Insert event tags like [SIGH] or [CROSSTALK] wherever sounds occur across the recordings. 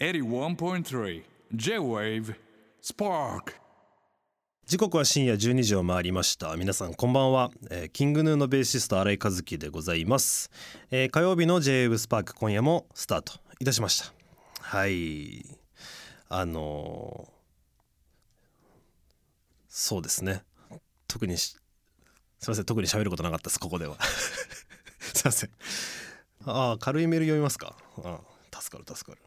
81.3 J-Wave Spark. 時刻は深夜12時を回りました。皆さんこんばんは、えーキングヌーのベーシスト新井和樹でございます、えー火曜日の J-Wave スパーク今夜もスタートいたしました。はい。あのーそうですね。特にすいません。特に喋ることなかったです。ここでは。[LAUGHS] すいません。ああ軽いメール読みますか。あ助かる助かる。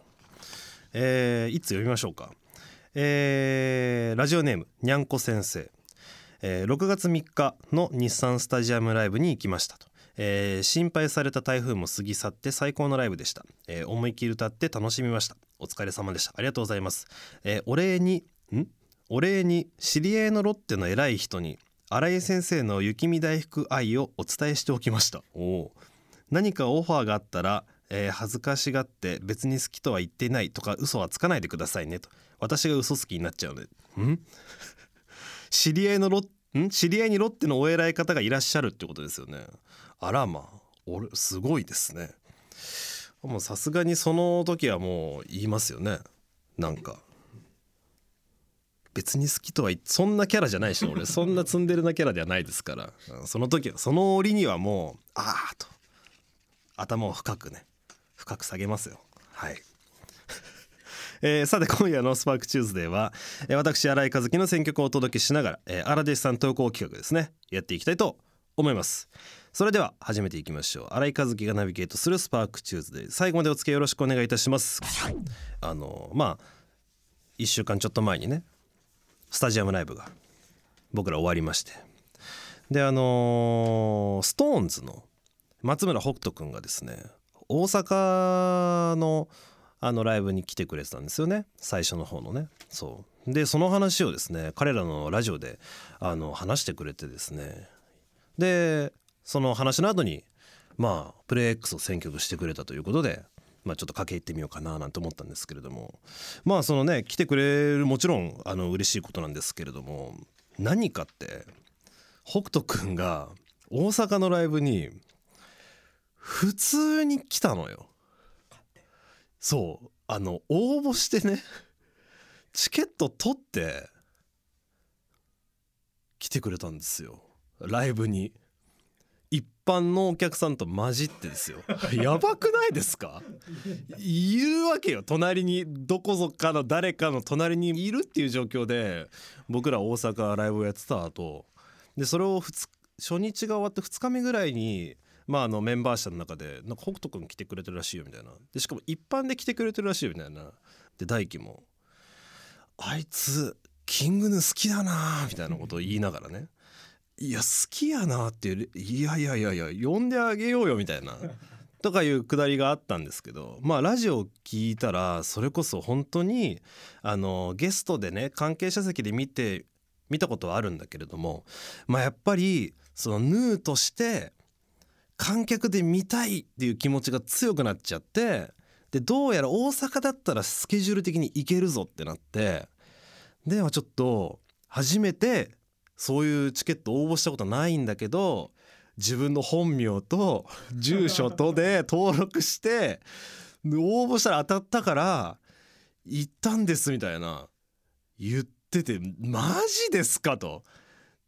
えー、いつ読みましょうか？えーラジオネームにゃんこ先生、えー6月3日の日産スタジアムライブに行きましたと、えー心配された台風も過ぎ去って最高のライブでした、えー思い切り歌って楽しみました。お疲れ様でした。ありがとうございます、えーお礼にん？お礼に知り合いのロッテの偉い人に新井先生の雪見大福愛をお伝えしておきました。お何かオファーがあったら、えー恥ずかしがって別に好きとは言ってないとか嘘はつかないでくださいねと。私が嘘つきになっちゃうので。ん？[LAUGHS] 知り合いのロん？知り合いにロッテのお偉い方がいらっしゃるってことですよね。あらまあ俺すごいですね。もうさすがにその時はもう言いますよね。なんか。別に好きとはそんなキャラじゃないし俺。そんなツンデレなキャラではないですから。その時はその折にはもうああと。頭を深くね。深く下げますよ。はい。[LAUGHS] えーさて今夜の「SPARK TUESDAY は」えー私新井和樹の選曲をお届けしながら、えー、荒弟子さん投稿企画ですね。やっていきたいと思います。それでは始めていきましょう。新井和樹がナビゲートする「SPARK TUESDAY」最後までお付き合いよろしくお願いいたします。あのまあ1週間ちょっと前にねスタジアムライブが僕ら終わりまして。であのー、ストーンズの松村北斗くんがですね大阪のあのライブに来てくれてたんですよね。最初の方のね。そう。でその話をですね彼らのラジオであの話してくれてですね。でその話の後にまあプレイ X を選曲してくれたということでまあちょっとかけ入ってみようかななんて思ったんですけれども。まあそのね来てくれるもちろんあの嬉しいことなんですけれども何かって北斗くんが大阪のライブに普通に来たのよ。そう。あの応募してねチケット取って来てくれたんですよ。ライブに。一般のお客さんと混じってですよ。やばくないですか？いるわけよ。隣にどこぞかの誰かの隣にいるっていう状況で僕ら大阪ライブをやってた後。でそれを初日が終わって2日目ぐらいにまあ、あのメンバー社の中でなんか北斗君来てくれてるらしいよみたいな。でしかも一般で来てくれてるらしいよみたいな。で大輝も「あいつキングヌー好きだな」みたいなことを言いながらね「いや好きやな」っていう「いやいやいやいや呼んであげようよ」みたいな。[LAUGHS] とかいうくだりがあったんですけどまあラジオを聞いたらそれこそ本当にあのゲストでね関係者席で見て見たことはあるんだけれどもまあやっぱりそのヌーとして観客で見たいっていう気持ちが強くなっちゃってでどうやら大阪だったらスケジュール的に行けるぞってなってではちょっと初めてそういうチケット応募したことないんだけど自分の本名と住所とで登録して応募したら当たったから行ったんですみたいな言っててマジですかと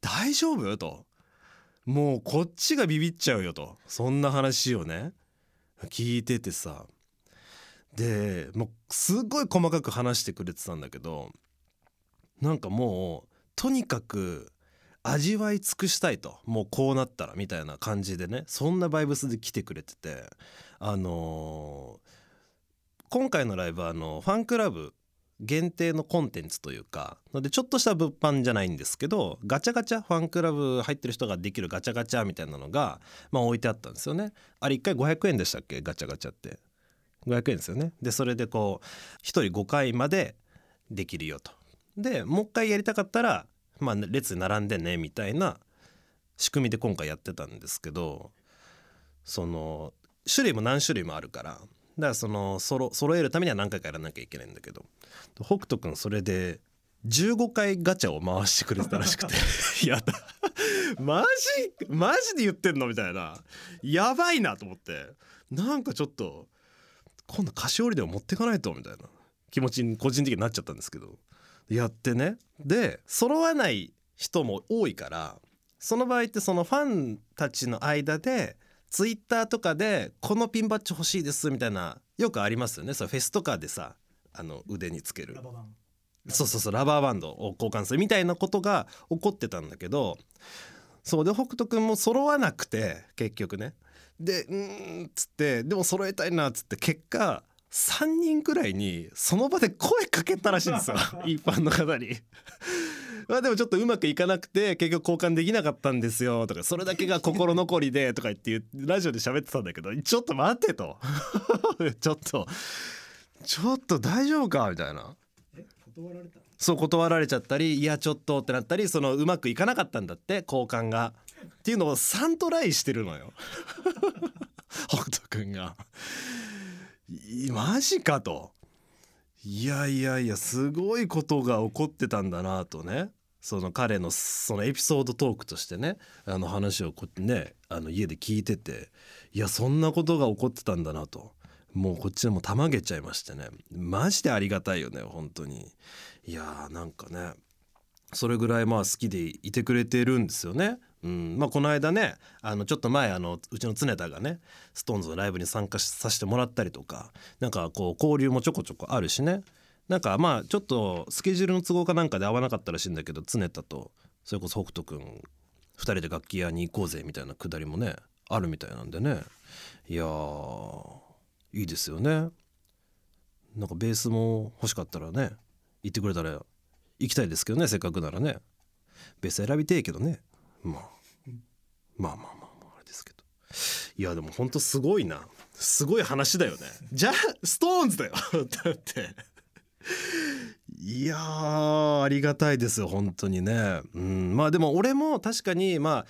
大丈夫？と。もうこっちがビビっちゃうよと。そんな話をね聞いててさ。でもうすごい細かく話してくれてたんだけどなんかもうとにかく味わい尽くしたいと。もうこうなったらみたいな感じでねそんなバイブスで来てくれてて。あのー今回のライブはあのファンクラブ限定のコンテンツというかのでちょっとした物販じゃないんですけどガチャガチャファンクラブ入ってる人ができるガチャガチャみたいなのが、まあ、置いてあったんですよね。あれ1回500円でしたっけ？ガチャガチャって。500円ですよね。でそれでこう1人5回までできるよと。でもう一回やりたかったら、まあ、列並んでねみたいな仕組みで今回やってたんですけどその種類も何種類もあるからだからそのそろ揃えるためには何回かやらなきゃいけないんだけど。北斗くんそれで15回ガチャを回してくれてたらしくて。[LAUGHS] やだ。マジ？マジで言ってんの？みたいな。やばいなと思って。なんかちょっと今度菓子折りでも持ってかないとみたいな。気持ちに個人的になっちゃったんですけど。やってね。で揃わない人も多いからその場合ってそのファンたちの間でツイッターとかで「このピンバッジ欲しいです」みたいなよくありますよね。そフェスとかでさあの腕につける。そうそうそうラバーバンドを交換するみたいなことが起こってたんだけどそうで北斗君も揃わなくて結局ね。でうんっつってでも揃えたいなっつって結果3人くらいにその場で声かけたらしいんですよ。[LAUGHS] 一般の方に。まあでもちょっとうまくいかなくて結局交換できなかったんですよとかそれだけが心残りでとか言ってラジオで喋ってたんだけどちょっと待ってと。[LAUGHS] ちょっとちょっと大丈夫か？みたいな。そう断られちゃったりいやちょっとってなったりそのうまくいかなかったんだって交換が。っていうのを3トライしてるのよ。[LAUGHS] 北斗くんが。マジかと。いやいやいやすごいことが起こってたんだなとねその彼のそのエピソードトークとしてねあの話をこねあの家で聞いてていやそんなことが起こってたんだなと。もうこっちでもたまげちゃいましてね。マジでありがたいよね本当に。いやーなんかねそれぐらいまあ好きでいてくれてるんですよね。うん。まあ、この間ねあのちょっと前あのうちの常田がね SixTONES のライブに参加させてもらったりとかなんかこう交流もちょこちょこあるしね。なんかまあちょっとスケジュールの都合かなんかで合わなかったらしいんだけど常田とそれこそ北斗くん2人で楽器屋に行こうぜみたいなくだりもねあるみたいなんでね。いやいいですよね。なんかベースも欲しかったらね言ってくれたら行きたいですけどねせっかくならね。ベース選びてえけどね、まあ、まあまあまあまああれですけど。いやでもほんとすごいな。すごい話だよね。じゃあストーンズだよ。[LAUGHS] だって。[LAUGHS] いやありがたいですよ本当にね。うん。まあでも俺も確かにま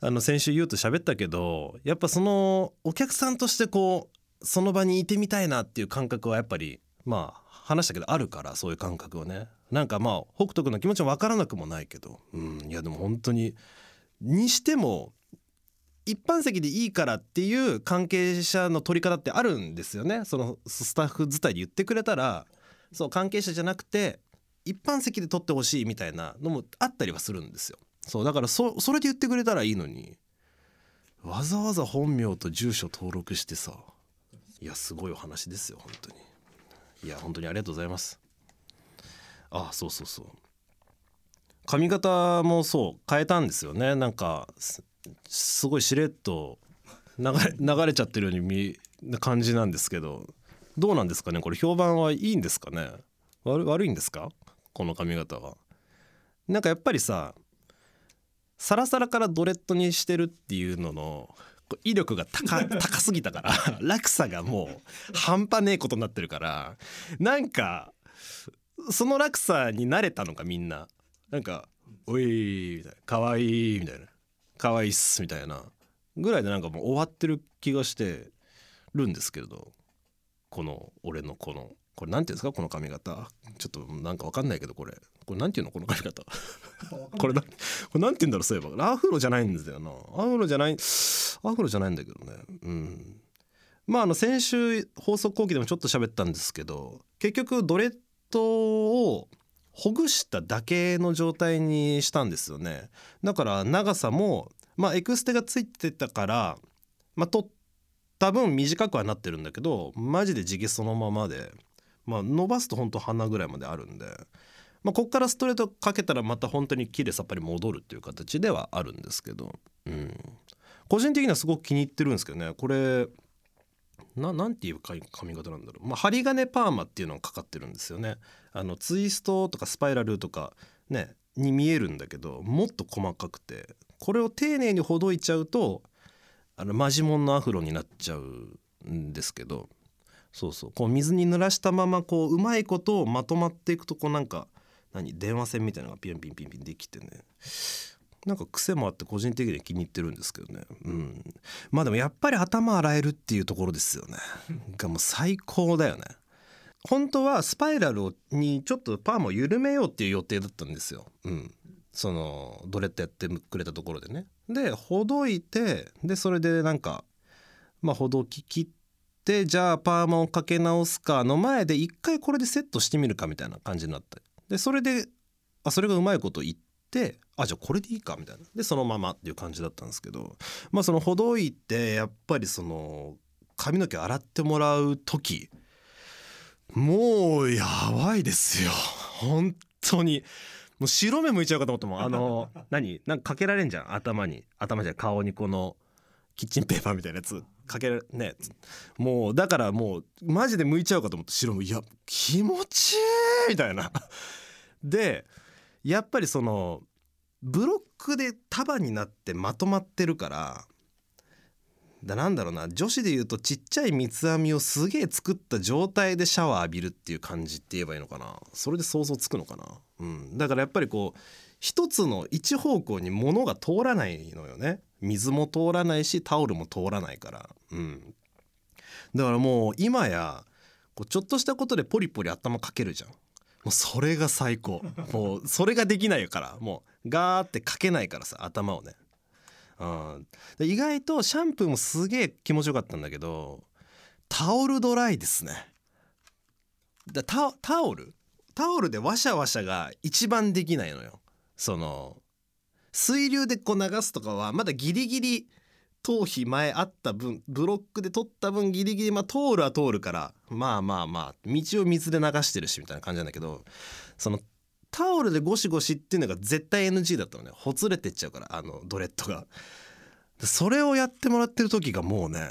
ああの先週言うと喋ったけどやっぱそのお客さんとしてこうその場にいてみたいなっていう感覚はやっぱりまあ話したけどあるからそういう感覚をね。なんかまあ北斗君の気持ちも分からなくもないけど。うん。いやでも本当ににしても一般席でいいからっていう関係者の取り方ってあるんですよね。そのスタッフ伝いで言ってくれたらそう関係者じゃなくて一般席で取ってほしいみたいなのもあったりはするんですよ。そうだからそそれで言ってくれたらいいのにわざわざ本名と住所登録してさいやすごいお話ですよ本当に。いや本当にありがとうございます。あそうそうそう。髪型もそう変えたんですよね。なんかすごいしれっと流れ流れちゃってるように見な感じなんですけど。どうなんですかね？これ評判はいいんですかね？悪悪いんですか？この髪型は。なんかやっぱりさサラサラからドレッドにしてるっていうのの威力が高 [LAUGHS] 高すぎたから落差がもう半端ねえことになってるからなんかその落差に慣れたのかみんな。なんか「おい」みたいな「かわいい」みたいな「かわいいっす」みたいなぐらいでなんかもう終わってる気がしてるんですけれどこの俺のこのこれなんていうんですか？この髪型？ちょっとなんかわかんないけどこれ。これなんていうの？この髪型？これなこれなんて言うんだろうそういえば。アフロじゃないんですよなアフロじゃないアフロじゃないんだけどね。うん。まああの先週放送後期でもちょっと喋ったんですけど結局ドレッドをほぐしただけの状態にしたんですよね。だから長さもまあエクステがついてたからまあ取った分短くはなってるんだけどマジで地毛そのままでまあ伸ばすとほんと鼻ぐらいまであるんでまあ、こっからストレートかけたらまた本当に綺麗さっぱり戻るっていう形ではあるんですけど、うん、個人的にはすごく気に入ってるんですけどねこれななんていう髪型なんだろう、まあ、針金パーマっていうのがかかってるんですよね。あのツイストとかスパイラルとかねに見えるんだけどもっと細かくてこれを丁寧にほどいちゃうとあのマジモンのアフロになっちゃうんですけどそうそう。こう水に濡らしたままこううまいことをまとまっていくとこうなんか何？電話線みたいなのがピンピンピンピンできてね。なんか癖もあって個人的には気に入ってるんですけどね。うん。まあでもやっぱり頭洗えるっていうところですよね。がもう最高だよね。本当はスパイラルにちょっとパーマを緩めようっていう予定だったんですよ。うん。そのドレッドやってくれたところでね。でほどいてでそれでなんかまあほどき切ってじゃあパーマをかけ直すかの前で一回これでセットしてみるかみたいな感じになったでそれであそれがうまいこと言ってあじゃあこれでいいかみたいな。でそのままっていう感じだったんですけど。まあそのほどいてやっぱりその髪の毛洗ってもらう時もうやばいですよ。本当に。もう白目向いちゃうかと思ってもあの [LAUGHS] 何？なんかかけられんじゃん。頭に。頭じゃ顔にこのキッチンペーパーみたいなやつ。かけられね。もうだからもうマジで向いちゃうかと思って白目いや気持ちいいみたいな。でやっぱりそのブロックで束になってまとまってるからだなんだろうな。女子で言うとちっちゃい三つ編みをすげえ作った状態でシャワー浴びるっていう感じって言えばいいのかな。それで想像つくのかな、うん、だからやっぱりこう一つの一方向に物が通らないのよね。水も通らないしタオルも通らないから。うん。だからもう今やこうちょっとしたことでポリポリ頭かけるじゃん。もうそれが最高。もうそれができないから。もうガーってかけないからさ頭をね。うん。意外とシャンプーもすげえ気持ちよかったんだけどタオルドライですね。だタタオル？タオルでワシャワシャが一番できないのよ。その水流でこう流すとかはまだギリギリ頭皮前あった分ブロックで取った分ギリギリまあ通るは通るからまあまあまあ道を水で流してるしみたいな感じなんだけどそのタオルでゴシゴシっていうのが絶対 NG だったのね。ほつれてっちゃうからあのドレッドが。それをやってもらってる時がもうね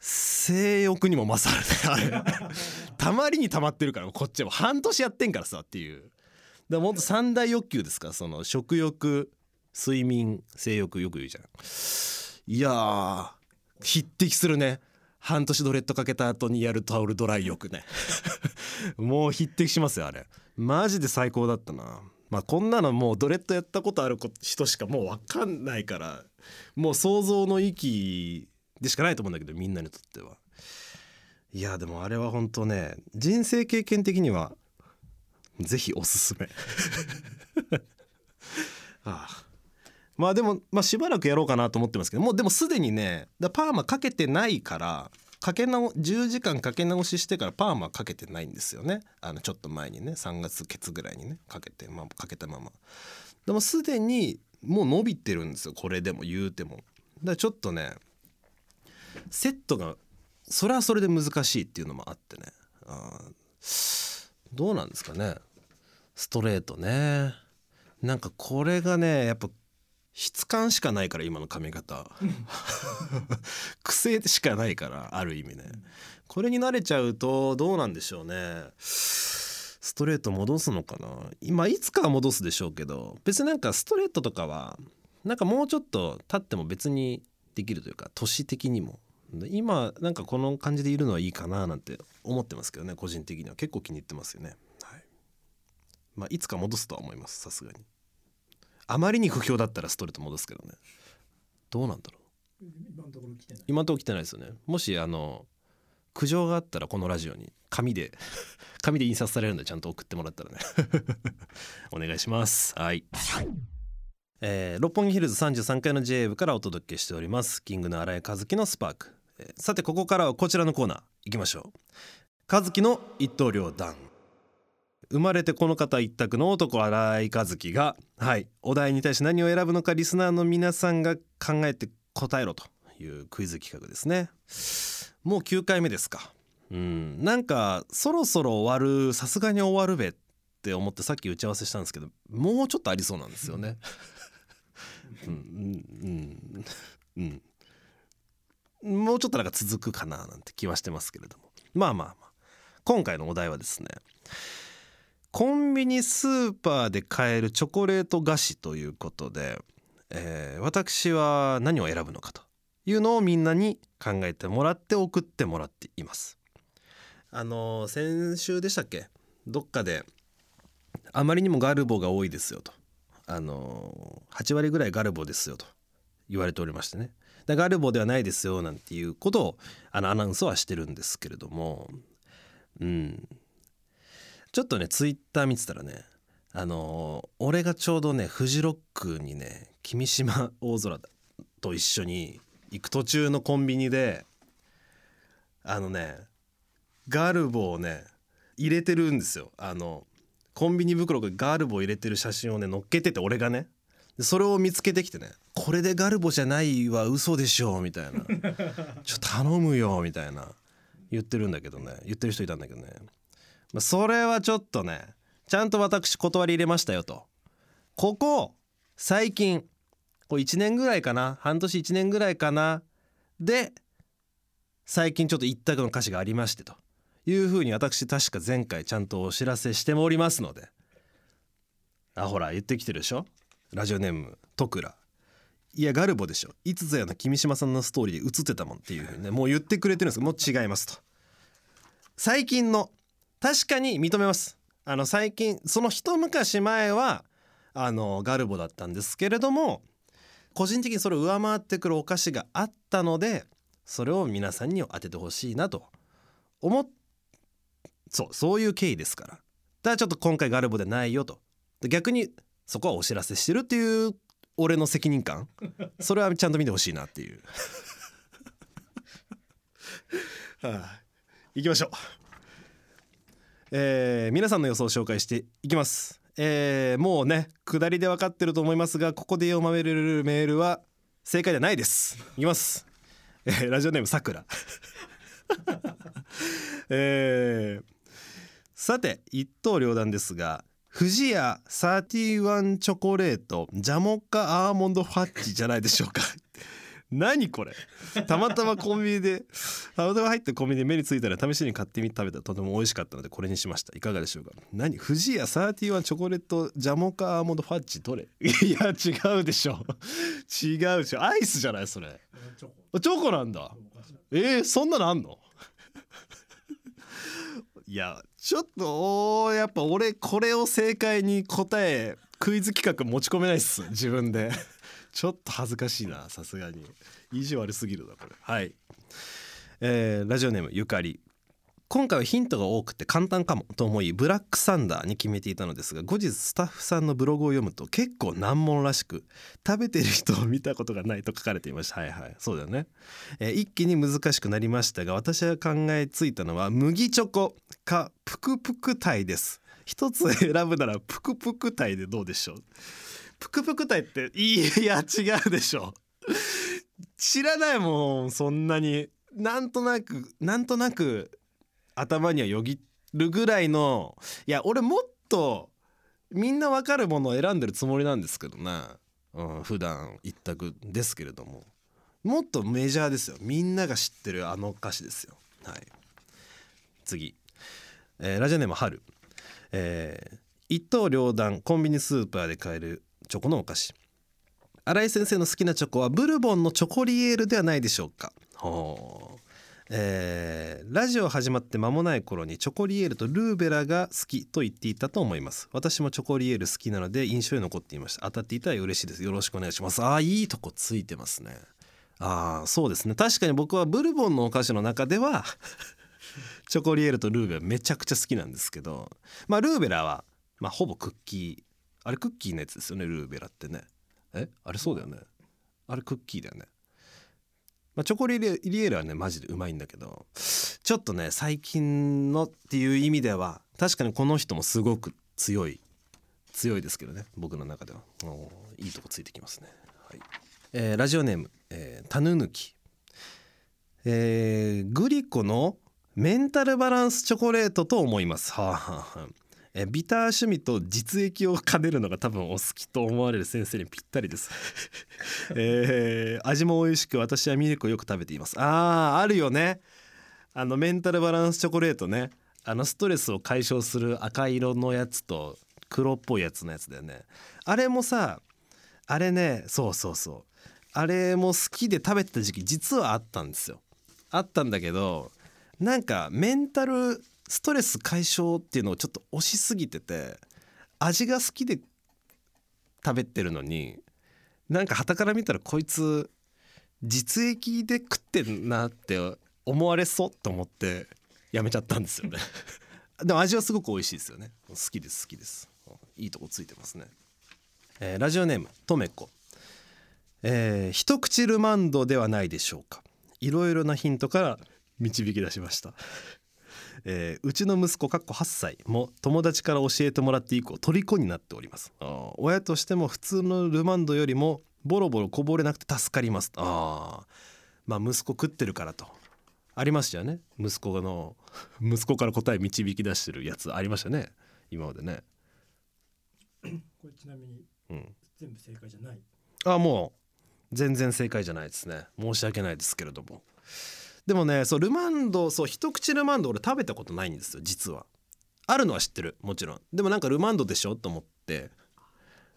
性欲にも勝るねあれ。[LAUGHS] たまりにたまってるからこっちは。半年やってんからさっていう。だもっと三大欲求ですからその食欲睡眠性欲よく言うじゃん。いやー匹敵するね半年ドレッドかけた後にやるタオルドライ欲ね。[LAUGHS] もう匹敵しますよあれ。マジで最高だったな。まあこんなのもうドレッドやったことある人しかもう分かんないからもう想像の域でしかないと思うんだけどみんなにとっては。いやでもあれは本当ね人生経験的にはぜひおすすめ。[LAUGHS] ああ。まあでも、まあ、しばらくやろうかなと思ってますけどもうでもすでにねだパーマかけてないからかけ直10時間かけ直ししてからパーマかけてないんですよね。あのちょっと前にね3月ケツぐらいにねかけて、まあ、かけたまま。でもすでにもう伸びてるんですよ。これでも言うても。だからちょっとねセットがそれはそれで難しいっていうのもあってね。あどうなんですかね。ストレートね。なんかこれがねやっぱ質感しかないから今の髪型。[LAUGHS] 癖しかないからある意味ね。これに慣れちゃうとどうなんでしょうね。ストレート戻すのかな。今いつかは戻すでしょうけど別になんかストレートとかはなんかもうちょっと経っても別にできるというか年的にも。今なんかこの感じでいるのはいいかななんて思ってますけどね個人的には。結構気に入ってますよね、はい。まあ、いつか戻すとは思いますさすがに。あまりに不評だったらストレート戻すけどね。どうなんだろう。今のところ来てない。今のところ来てないですよね。もしあの苦情があったらこのラジオに紙で [LAUGHS] 紙で印刷されるんでちゃんと送ってもらったらね。[LAUGHS] お願いします。はい。えー、六本木ヒルズ33階の JA 部からお届けしております。キングの新井和樹のスパーク、えー、さてここからはこちらのコーナー行きましょう。和樹の一刀両断生まれてこの方一択の男新井和樹がはいお題に対して何を選ぶのかリスナーの皆さんが考えて答えろというクイズ企画ですね。もう9回目ですか。うんなんかそろそろ終わるさすがに終わるべって思ってさっき打ち合わせしたんですけどもうちょっとありそうなんですよね。[LAUGHS] うんうんうんうん。もうちょっとなんか続くかななんて気はしてますけれども。まあまあまあ。今回のお題はですねコンビニスーパーで買えるチョコレート菓子ということで、えー、私は何を選ぶのかというのをみんなに考えてもらって送ってもらっています。あの先週でしたっけ？どっかであまりにもガルボが多いですよと。あの8割ぐらいガルボですよと。言われておりましてね。ガルボではないですよなんていうことをあのアナウンスはしてるんですけれども。うん。ちょっとねツイッター見てたらねあのー、俺がちょうどねフジロックにね君島大空と一緒に行く途中のコンビニであのねガルボをね入れてるんですよ。あのコンビニ袋がガルボ入れてる写真をね載っけてて俺がね。でそれを見つけてきてね「これでガルボじゃないは嘘でしょ」みたいな「[LAUGHS] ちょっと頼むよ」みたいな。言ってるんだけどね言ってる人いたんだけどね、まあ、それはちょっとねちゃんと私断り入れましたよと。ここ最近こう1年ぐらいかな半年1年ぐらいかなで最近ちょっと一択の歌詞がありましてと。いうふうに私確か前回ちゃんとお知らせしておりますので。あほら言ってきてるでしょ？ラジオネームトクラいやガルボでしょ。いつぞやの君島さんのストーリーで映ってたもんっていうふうにねもう言ってくれてるんですけどもう違いますと。最近の確かに認めます。あの最近その一昔前はあのガルボだったんですけれども個人的にそれを上回ってくるお菓子があったのでそれを皆さんに当ててほしいなと。思っそうそういう経緯ですから。だからちょっと今回ガルボでないよと。で逆にそこはお知らせしてるっていう俺の責任感。[LAUGHS] それはちゃんと見てほしいなっていう。[LAUGHS] はあ、行きましょうえー皆さんの予想を紹介していきます。えーもうね下りで分かってると思いますがここで読まれるメールは正解ではないです。いきます、えーラジオネームさくら。[LAUGHS] えーさて一刀両断ですが富士屋31チョコレートジャモカアーモンドファッチじゃないでしょうか。何これ？たまたまコンビニでたまたま入ってコンビニで目についたら試しに買ってみて食べたらとても美味しかったのでこれにしました。いかがでしょうか？何？富士屋31チョコレートジャモカアーモンドファッチどれ？[LAUGHS] いや違うでしょ。違うでしょ。アイスじゃないそれ。チョコ。なんだ。えー、そんなのあんの？[LAUGHS] いやちょっとおーやっぱ俺これを正解に答えクイズ企画持ち込めないっす。自分でちょっと恥ずかしいなさすがに。意地悪すぎるなこれ。はい、えーラジオネームゆかり。今回はヒントが多くて簡単かもと思いブラックサンダーに決めていたのですが後日スタッフさんのブログを読むと結構難問らしく食べてる人を見たことがないと書かれていました。はいはい。そうだよね、えー一気に難しくなりましたが私が考えついたのは麦チョコかぷくぷくタイです。一つ選ぶならぷくぷくタイでどうでしょう？ぷくぷくタイっていや違うでしょ。知らないもんそんなに。なんとなくなんとなく頭にはよぎるぐらいのいや俺もっとみんなわかるものを選んでるつもりなんですけどな、うん、普段一択ですけれども。もっとメジャーですよ。みんなが知ってるあの歌詞ですよ。はい。次、えーラジオネーム春えー一刀両断コンビニスーパーで買えるチョコのお菓子。新井先生の好きなチョコはブルボンのチョコリエールではないでしょうか。ほう。えーラジオ始まって間もない頃にチョコリエールとルーベラが好きと言っていたと思います。私もチョコリエール好きなので印象に残っていました。当たっていたら嬉しいです。よろしくお願いします。あーいいとこついてますね。あーそうですね。確かに僕はブルボンのお菓子の中ではチョコリエールとルーベラめちゃくちゃ好きなんですけどまあルーベラはまあほぼクッキーあれクッキーのやつですよねルーベラってね。え？あれそうだよね。あれクッキーだよね。まあ、チョコリエリエールはねマジでうまいんだけどちょっとね最近のっていう意味では確かにこの人もすごく強い強いですけどね僕の中では。おいいとこついてきますね、はい。えーラジオネーム、えー、タヌヌキ、えーグリコのメンタルバランスチョコレートと思います。はあ、はあはあ。えービター趣味と実益を兼ねるのが多分お好きと思われる先生にぴったりです、[LAUGHS] えー味も美味しく私はミルクをよく食べています。あーあるよね。あのメンタルバランスチョコレートね。あのストレスを解消する赤色のやつと黒っぽいやつのやつだよね。あれもさあれねそうそうそう。あれも好きで食べてた時期実はあったんですよ。あったんだけどなんかメンタルストレス解消っていうのをちょっと推しすぎてて味が好きで食べてるのになんか傍から見たらこいつ実益で食ってんなって思われそうと思ってやめちゃったんですよね。[LAUGHS] でも味はすごく美味しいですよね。好きです好きです。いいとこついてますね、えーラジオネームとめこ。えー一口ルマンドではないでしょうか。いろいろなヒントから導き出しました、えーうちの息子かっこ8歳も友達から教えてもらって以降虜になっております。親としても普通のルマンドよりもボロボロこぼれなくて助かります。あーまあ息子食ってるからと。ありましたよね。息子の [LAUGHS] 息子から答え導き出してるやつありましたね。今までね。[COUGHS] これちなみにうん。全部正解じゃない？あもう全然正解じゃないですね。申し訳ないですけれどもでもねそうルマンドそう一口ルマンド俺食べたことないんですよ実は。あるのは知ってるもちろん。でもなんかルマンドでしょと思って。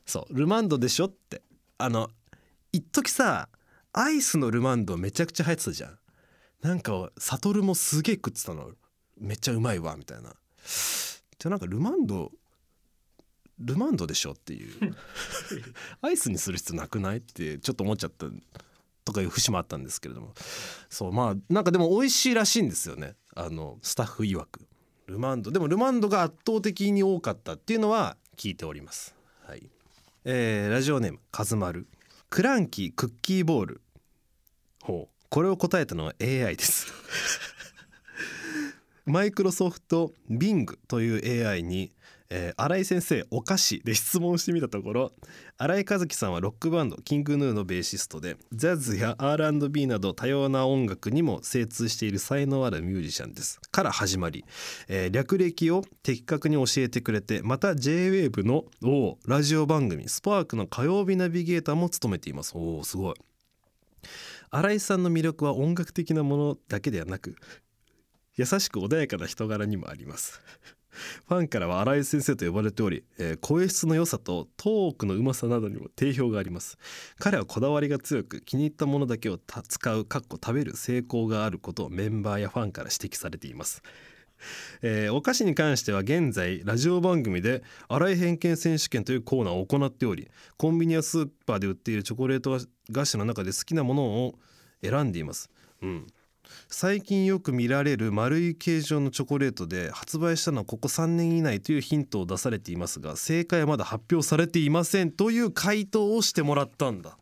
そうルマンドでしょって。あの一時さアイスのルマンドめちゃくちゃ流行ってたじゃん。なんかサトルもすげえ食ってたの。めっちゃうまいわみたいな。じゃなんかルマンドルマンドでしょっていう。[LAUGHS] アイスにする必要なくないってちょっと思っちゃったとかいう節もあったんですけれども。そうまあなんかでも美味しいらしいんですよね。あのスタッフ曰く。ルマンド。でもルマンドが圧倒的に多かったっていうのは聞いております。はい。えーラジオネームカズマル。クランキークッキーボール。ほう。これを答えたのは AI です。[LAUGHS] マイクロソフト Bing という AI に、えー新井先生お菓子で質問してみたところ新井和樹さんはロックバンドキングヌーのベーシストでジャズや R&B など多様な音楽にも精通している才能あるミュージシャンです。から始まり、えー略歴を的確に教えてくれてまた JWAVE のラジオ番組スパークの火曜日ナビゲーターも務めています。おーすごい。新井さんの魅力は音楽的なものだけではなく優しく穏やかな人柄にもあります。ファンからは新井先生と呼ばれており、えー声質の良さとトークのうまさなどにも定評があります。彼はこだわりが強く気に入ったものだけを使うかっこ食べる成功があることをメンバーやファンから指摘されています。えーお菓子に関しては現在ラジオ番組で新井偏見選手権というコーナーを行っておりコンビニやスーパーで売っているチョコレート菓子の中で好きなものを選んでいます、うん、最近よく見られる丸い形状のチョコレートで発売したのはここ3年以内というヒントを出されていますが正解はまだ発表されていませんという回答をしてもらったんだ。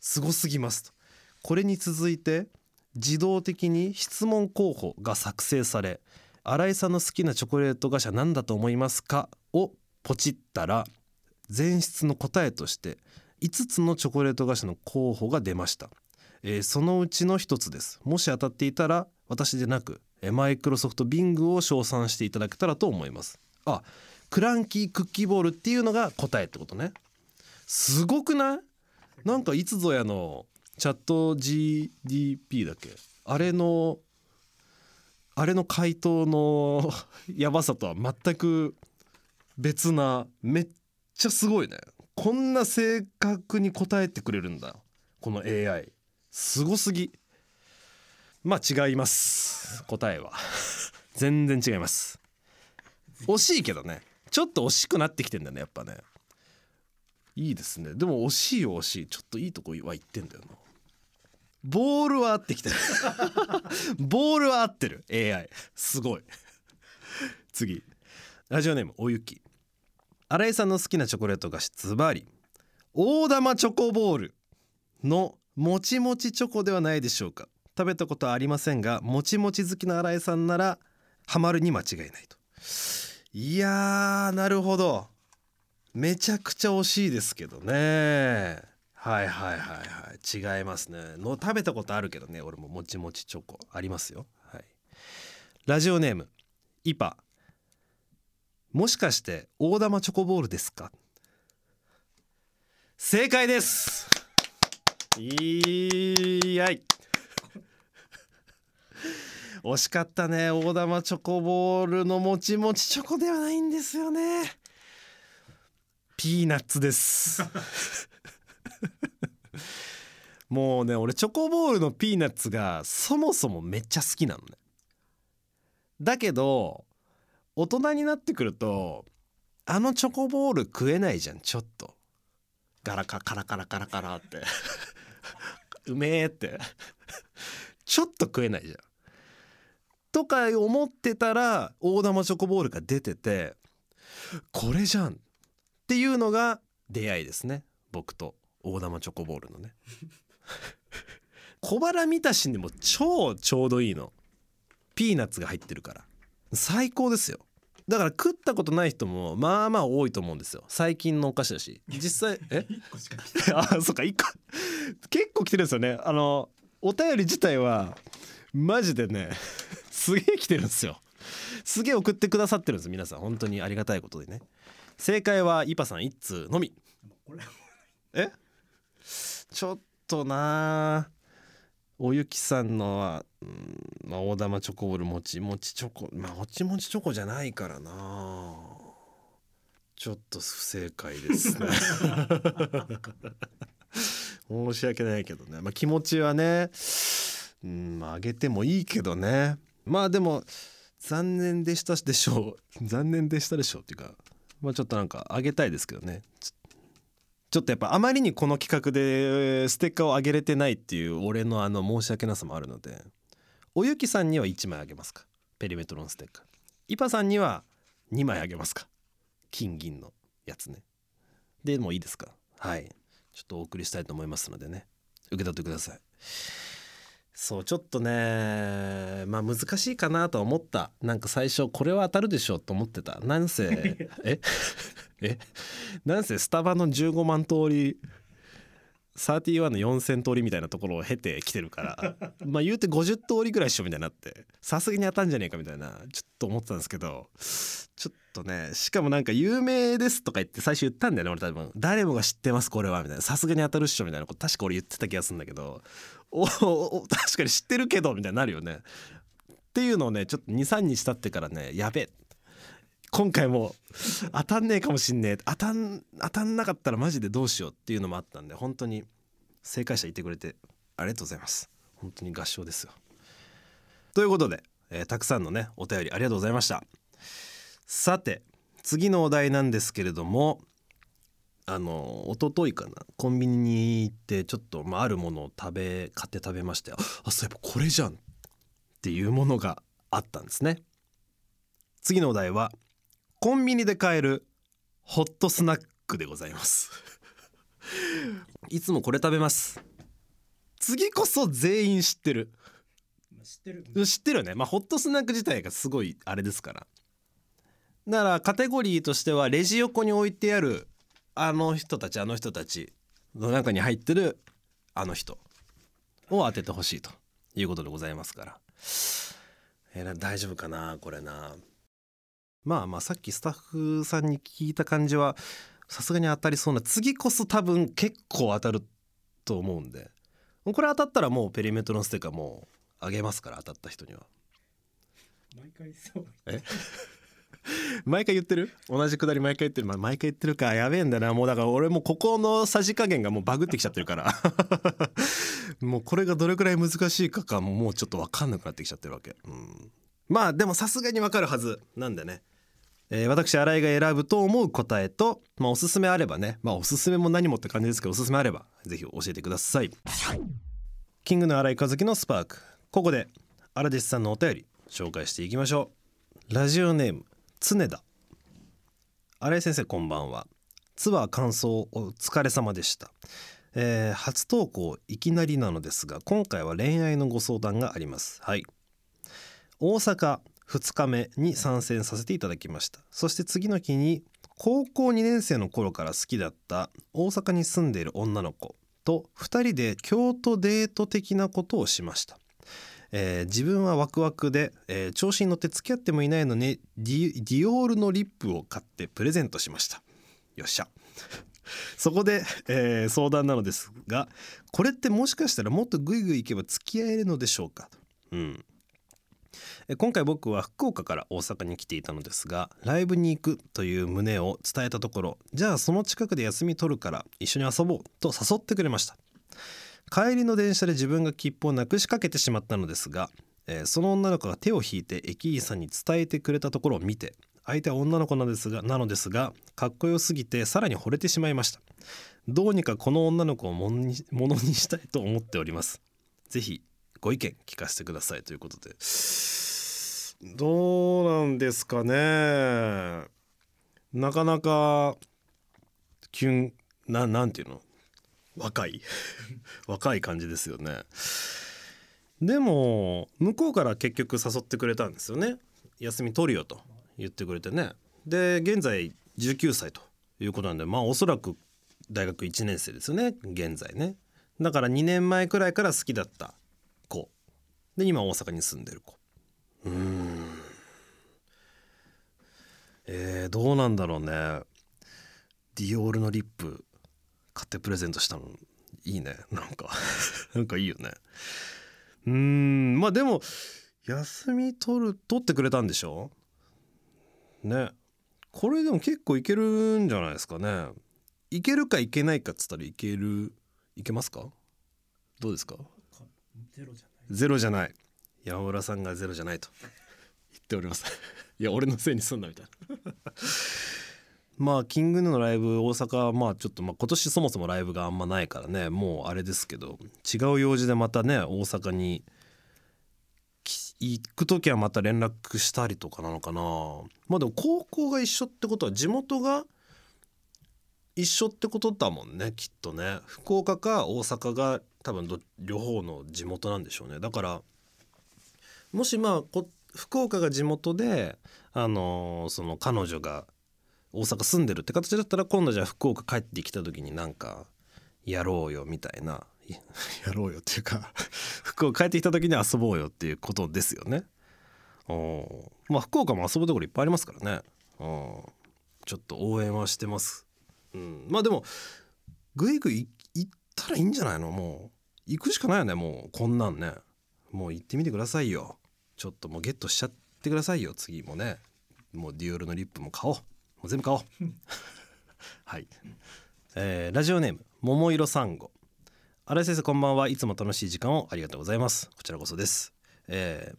すごすぎますと。これに続いて自動的に質問候補が作成され新井さんの好きなチョコレート菓子は何だと思いますか？をポチったら前室の答えとして5つのチョコレート菓子の候補が出ました、えーそのうちの1つです。もし当たっていたら私でなくマイクロソフト Bing を称賛していただけたらと思います。あクランキークッキーボールっていうのが答えってことね。すごくない？なんかいつぞやのチャット GDP だっけ？あれのあれの回答の [LAUGHS] やばさとは全く別なめっちゃすごいね。こんな正確に答えてくれるんだ。この AI すごすぎ。まあ違います。答えは。[LAUGHS] 全然違います。惜しいけどね。ちょっと惜しくなってきてんだねやっぱね。いいですね。でも惜しいよ惜しい。ちょっといいとこは言ってんだよな。ボールは合ってきてる。[LAUGHS] ボールは合ってる。AI すごい。次。ラジオネームおゆき新井さんの好きなチョコレート菓子ズバリ。大玉チョコボールのもちもちチョコではないでしょうか。食べたことはありませんがもちもち好きな新井さんならハマるに間違いないと。いやーなるほど。めちゃくちゃ惜しいですけどね。はいはいはいはい。違いますね。の食べたことあるけどね俺も。もちもちチョコありますよ。はい。ラジオネームイパ。もしかして大玉チョコボールですか？正解です。いやい惜しかったね大玉チョコボールのもちもちチョコではないんですよねピーナッツですもうね俺チョコボールのピーナッツがそもそもめっちゃ好きなのねだけど大人になってくるとあのチョコボール食えないじゃんちょっとガラカカラカラカラカラってうめえって。ちょっと食えないじゃん。とか思ってたら大玉チョコボールが出ててこれじゃん。っていうのが出会いですね。僕と大玉チョコボールのね。[LAUGHS] 小腹満たしにも超ちょうどいいの。ピーナッツが入ってるから。最高ですよ。だから食ったことない人もまあまあ多いと思うんですよ。最近のお菓子だし。実際 [LAUGHS] え？あそっか一個。結構来てるんですよね。あのお便り自体はマジでねすげえ来てるんですよ。すげえ送ってくださってるんです皆さん。本当にありがたいことでね。正解はイパさん一通のみ。え？ちょっとなあおゆきさんのは、うんまあ、大玉チョコボールもちもちチョコまあもちもちチョコじゃないからな。ちょっと不正解ですね。[LAUGHS] 申し訳ないけどね、まあ、気持ちはねうんまああげてもいいけどね。まあでも残念でしたでしょう。残念でしたでしょうっていうかまあちょっとなんかあげたいですけどね。ちちょっとやっぱあまりにこの企画でステッカーをあげれてないっていう俺のあの申し訳なさもあるのでおゆきさんには1枚あげますか？ペリメトロンステッカー。イパさんには2枚あげますか？金銀のやつね。でもういいですか？はい。ちょっとお送りしたいと思いますのでね。受け取ってください。そうちょっとねまあ難しいかなとは思った。なんか最初これは当たるでしょうと思ってた。なんせ [LAUGHS] え？え？なんせスタバの15万通り31の4000通りみたいなところを経てきてるから [LAUGHS] まあ言うて50通りぐらいっしょみたいになってさすがに当たんじゃねえかみたいなちょっと思ってたんですけどちょっとねしかもなんか有名ですとか言って最初言ったんだよね俺多分。誰もが知ってますこれはみたいな。さすがに当たるっしょみたいなこと確か俺言ってた気がするんだけどおお確かに知ってるけどみたいになるよね。っていうのをねちょっと23日経ってからねやべえ今回も当たんねえかもしんねえ。当たん当たんなかったらマジでどうしようっていうのもあったんで本当に正解者いてくれてありがとうございます。本当に合唱ですよ。ということで、えーたくさんのねお便りありがとうございました。さて次のお題なんですけれどもあの一昨日かなコンビニに行ってちょっと、まあ、あるものを食べ買って食べましてああそういえばこれじゃんっていうものがあったんですね。次のお題はコンビニで買えるホットスナックでございます。[LAUGHS] いつもこれ食べます。次こそ全員知ってる。まあ知ってる。知ってるよね。まあホットスナック自体がすごいあれですから。だからカテゴリーとしてはレジ横に置いてあるあの人たちあの人たちの中に入ってるあの人を当ててほしいということでございますから。えーな大丈夫かなこれなまあまあさっきスタッフさんに聞いた感じはさすがに当たりそうな次こそ多分結構当たると思うんで。これ当たったらもうペリメトロのステッカーもうあげますから当たった人には。毎回そう。[LAUGHS] 毎回言ってる？同じくだり毎回言ってる、まあ、毎回言ってるか。やべえんだな。もうだから俺もここのさじ加減がもうバグってきちゃってるから。[LAUGHS] もうこれがどれくらい難しいかかももうちょっと分かんなくなってきちゃってるわけ、うん、まあでもさすがに分かるはずなんでねえー私新井が選ぶと思う答えと、まあ、おすすめあればねまあおすすめも何もって感じですけどおすすめあればぜひ教えてください。キングの新井和樹のスパーク。ここで荒弟子さんのお便り紹介していきましょう。ラジオネーム常田。新井先生こんばんは。ツアー感想お疲れ様でした、えー初投稿いきなりなのですが今回は恋愛のご相談があります。はい。大阪2日目に参戦させていただきました。そして次の日に高校2年生の頃から好きだった大阪に住んでいる女の子と2人で京都デート的なことをしました。えー自分はワクワクで、えー調子に乗って付き合ってもいないのにディオールのリップを買ってプレゼントしました。よっしゃ。そこで、えー相談なのですがこれってもしかしたらもっとグイグイいけば付き合えるのでしょうかうん。今回僕は福岡から大阪に来ていたのですがライブに行くという旨を伝えたところじゃあその近くで休み取るから一緒に遊ぼうと誘ってくれました。帰りの電車で自分が切符をなくしかけてしまったのですが、えーその女の子が手を引いて駅員さんに伝えてくれたところを見て相手は女の子なのですがなのですがかっこよすぎてさらに惚れてしまいました。どうにかこの女の子をものにしたいと思っております。ぜひご意見聞かせてくださいということで。どうなんですかね。なかなかキュンななんていうの？若い。[LAUGHS] 若い感じですよね。でも向こうから結局誘ってくれたんですよね。休み取るよと言ってくれてね。で現在19歳ということなんでまあおそらく大学1年生ですよね。現在ね。だから2年前くらいから好きだった。で今大阪に住んでる子。うーん。えー、どうなんだろうね。ディオールのリップ買ってプレゼントしたのいいね。[LAUGHS] なんかなんかいいよね。うーんまあでも休み取る取ってくれたんでしょ？ね。これでも結構いけるんじゃないですかね。いけるかいけないかっつったらいけるいけますか？どうですか？ゼロじゃゼロじゃない。山村さんがゼロじゃないと。言っております。[LAUGHS] いや俺のせいにすんなみたいな。[LAUGHS] まあキングヌーのライブ大阪はまあちょっとまあ今年そもそもライブがあんまないからね。もうあれですけど違う用事でまたね大阪に行く時はまた連絡したりとかなのかな。まあでも高校が一緒ってことは地元が一緒ってことだもんねきっとね。福岡か大阪が多分ど両方の地元なんでしょうねだからもしまあこ福岡が地元であのーその彼女が大阪住んでるって形だったら今度じゃあ福岡帰ってきた時になんかやろうよみたいな [LAUGHS] やろうよっていうか [LAUGHS] 福岡帰ってきた時に遊ぼうよっていうことですよね。うんまあ福岡も遊ぶところいっぱいありますからね。うんちょっと応援はしてます。うん、まあでもぐいぐい行ったらいいんじゃないの？もう行くしかないよね。もうこんなんね。もう行ってみてくださいよ。ちょっともうゲットしちゃってくださいよ。次もね。もうディオールのリップも買おう。もう全部買おう。[LAUGHS] はい、えーラジオネーム桃色サンゴ。新井先生こんばんは。いつも楽しい時間をありがとうございます。こちらこそです、えー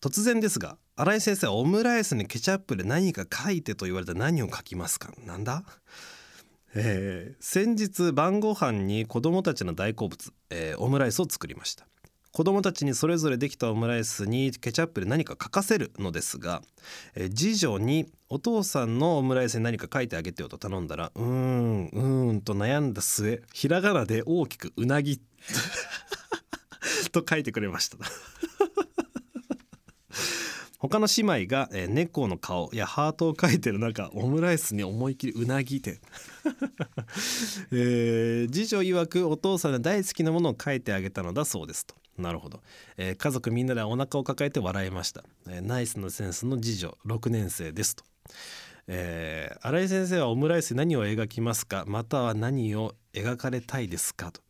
突然ですが新井先生はオムライスにケチャップで何か書いてと言われたら何を書きますか？なんだ？えー先日晩ご飯に子供たちの大好物、えーオムライスを作りました。子供たちにそれぞれできたオムライスにケチャップで何か書かせるのですが、えー次女にお父さんのオムライスに何か書いてあげてよと頼んだらうーんうーんと悩んだ末ひらがなで大きくうなぎ [LAUGHS] と書いてくれました。他の姉妹が、えー猫の顔やハートを描いてる中オムライスに思い切りうなぎで [LAUGHS] えー次女曰くお父さんが大好きなものを書いてあげたのだそうですと。なるほど、えー家族みんなでお腹を抱えて笑いました、えーナイスなセンスの次女6年生ですと、えー新井先生はオムライスに何を描きますか？または何を描かれたいですか？と。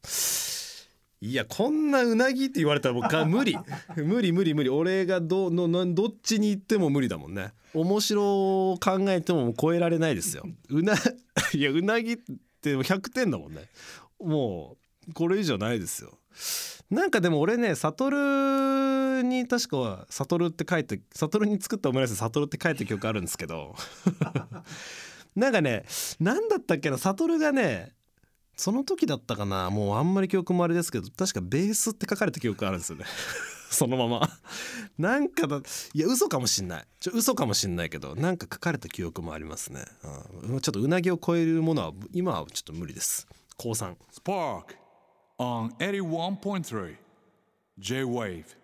いやこんなうなぎって言われたらもうが無理。無理無理無理。俺がどののどっちに行っても無理だもんね。面白を考えても超えられないですよ。うな [LAUGHS] いやうなぎって100点だもんね。もうこれ以上ないですよ。なんかでも俺ね悟に確か悟って書いて悟に作ったオムライス悟って書いた記憶あるんですけど。[LAUGHS] なんかね何だったっけな悟がねその時だったかなもうあんまり記憶もあれですけど確かベースって書かれた記憶あるんですよね。[LAUGHS] そのまま。なんかだいや嘘かもしんない。ちょ嘘かもしんないけどなんか書かれた記憶もありますね、うん、ちょっとうなぎを超えるものは今はちょっと無理です。高3 Spark on 81.3 J Wave.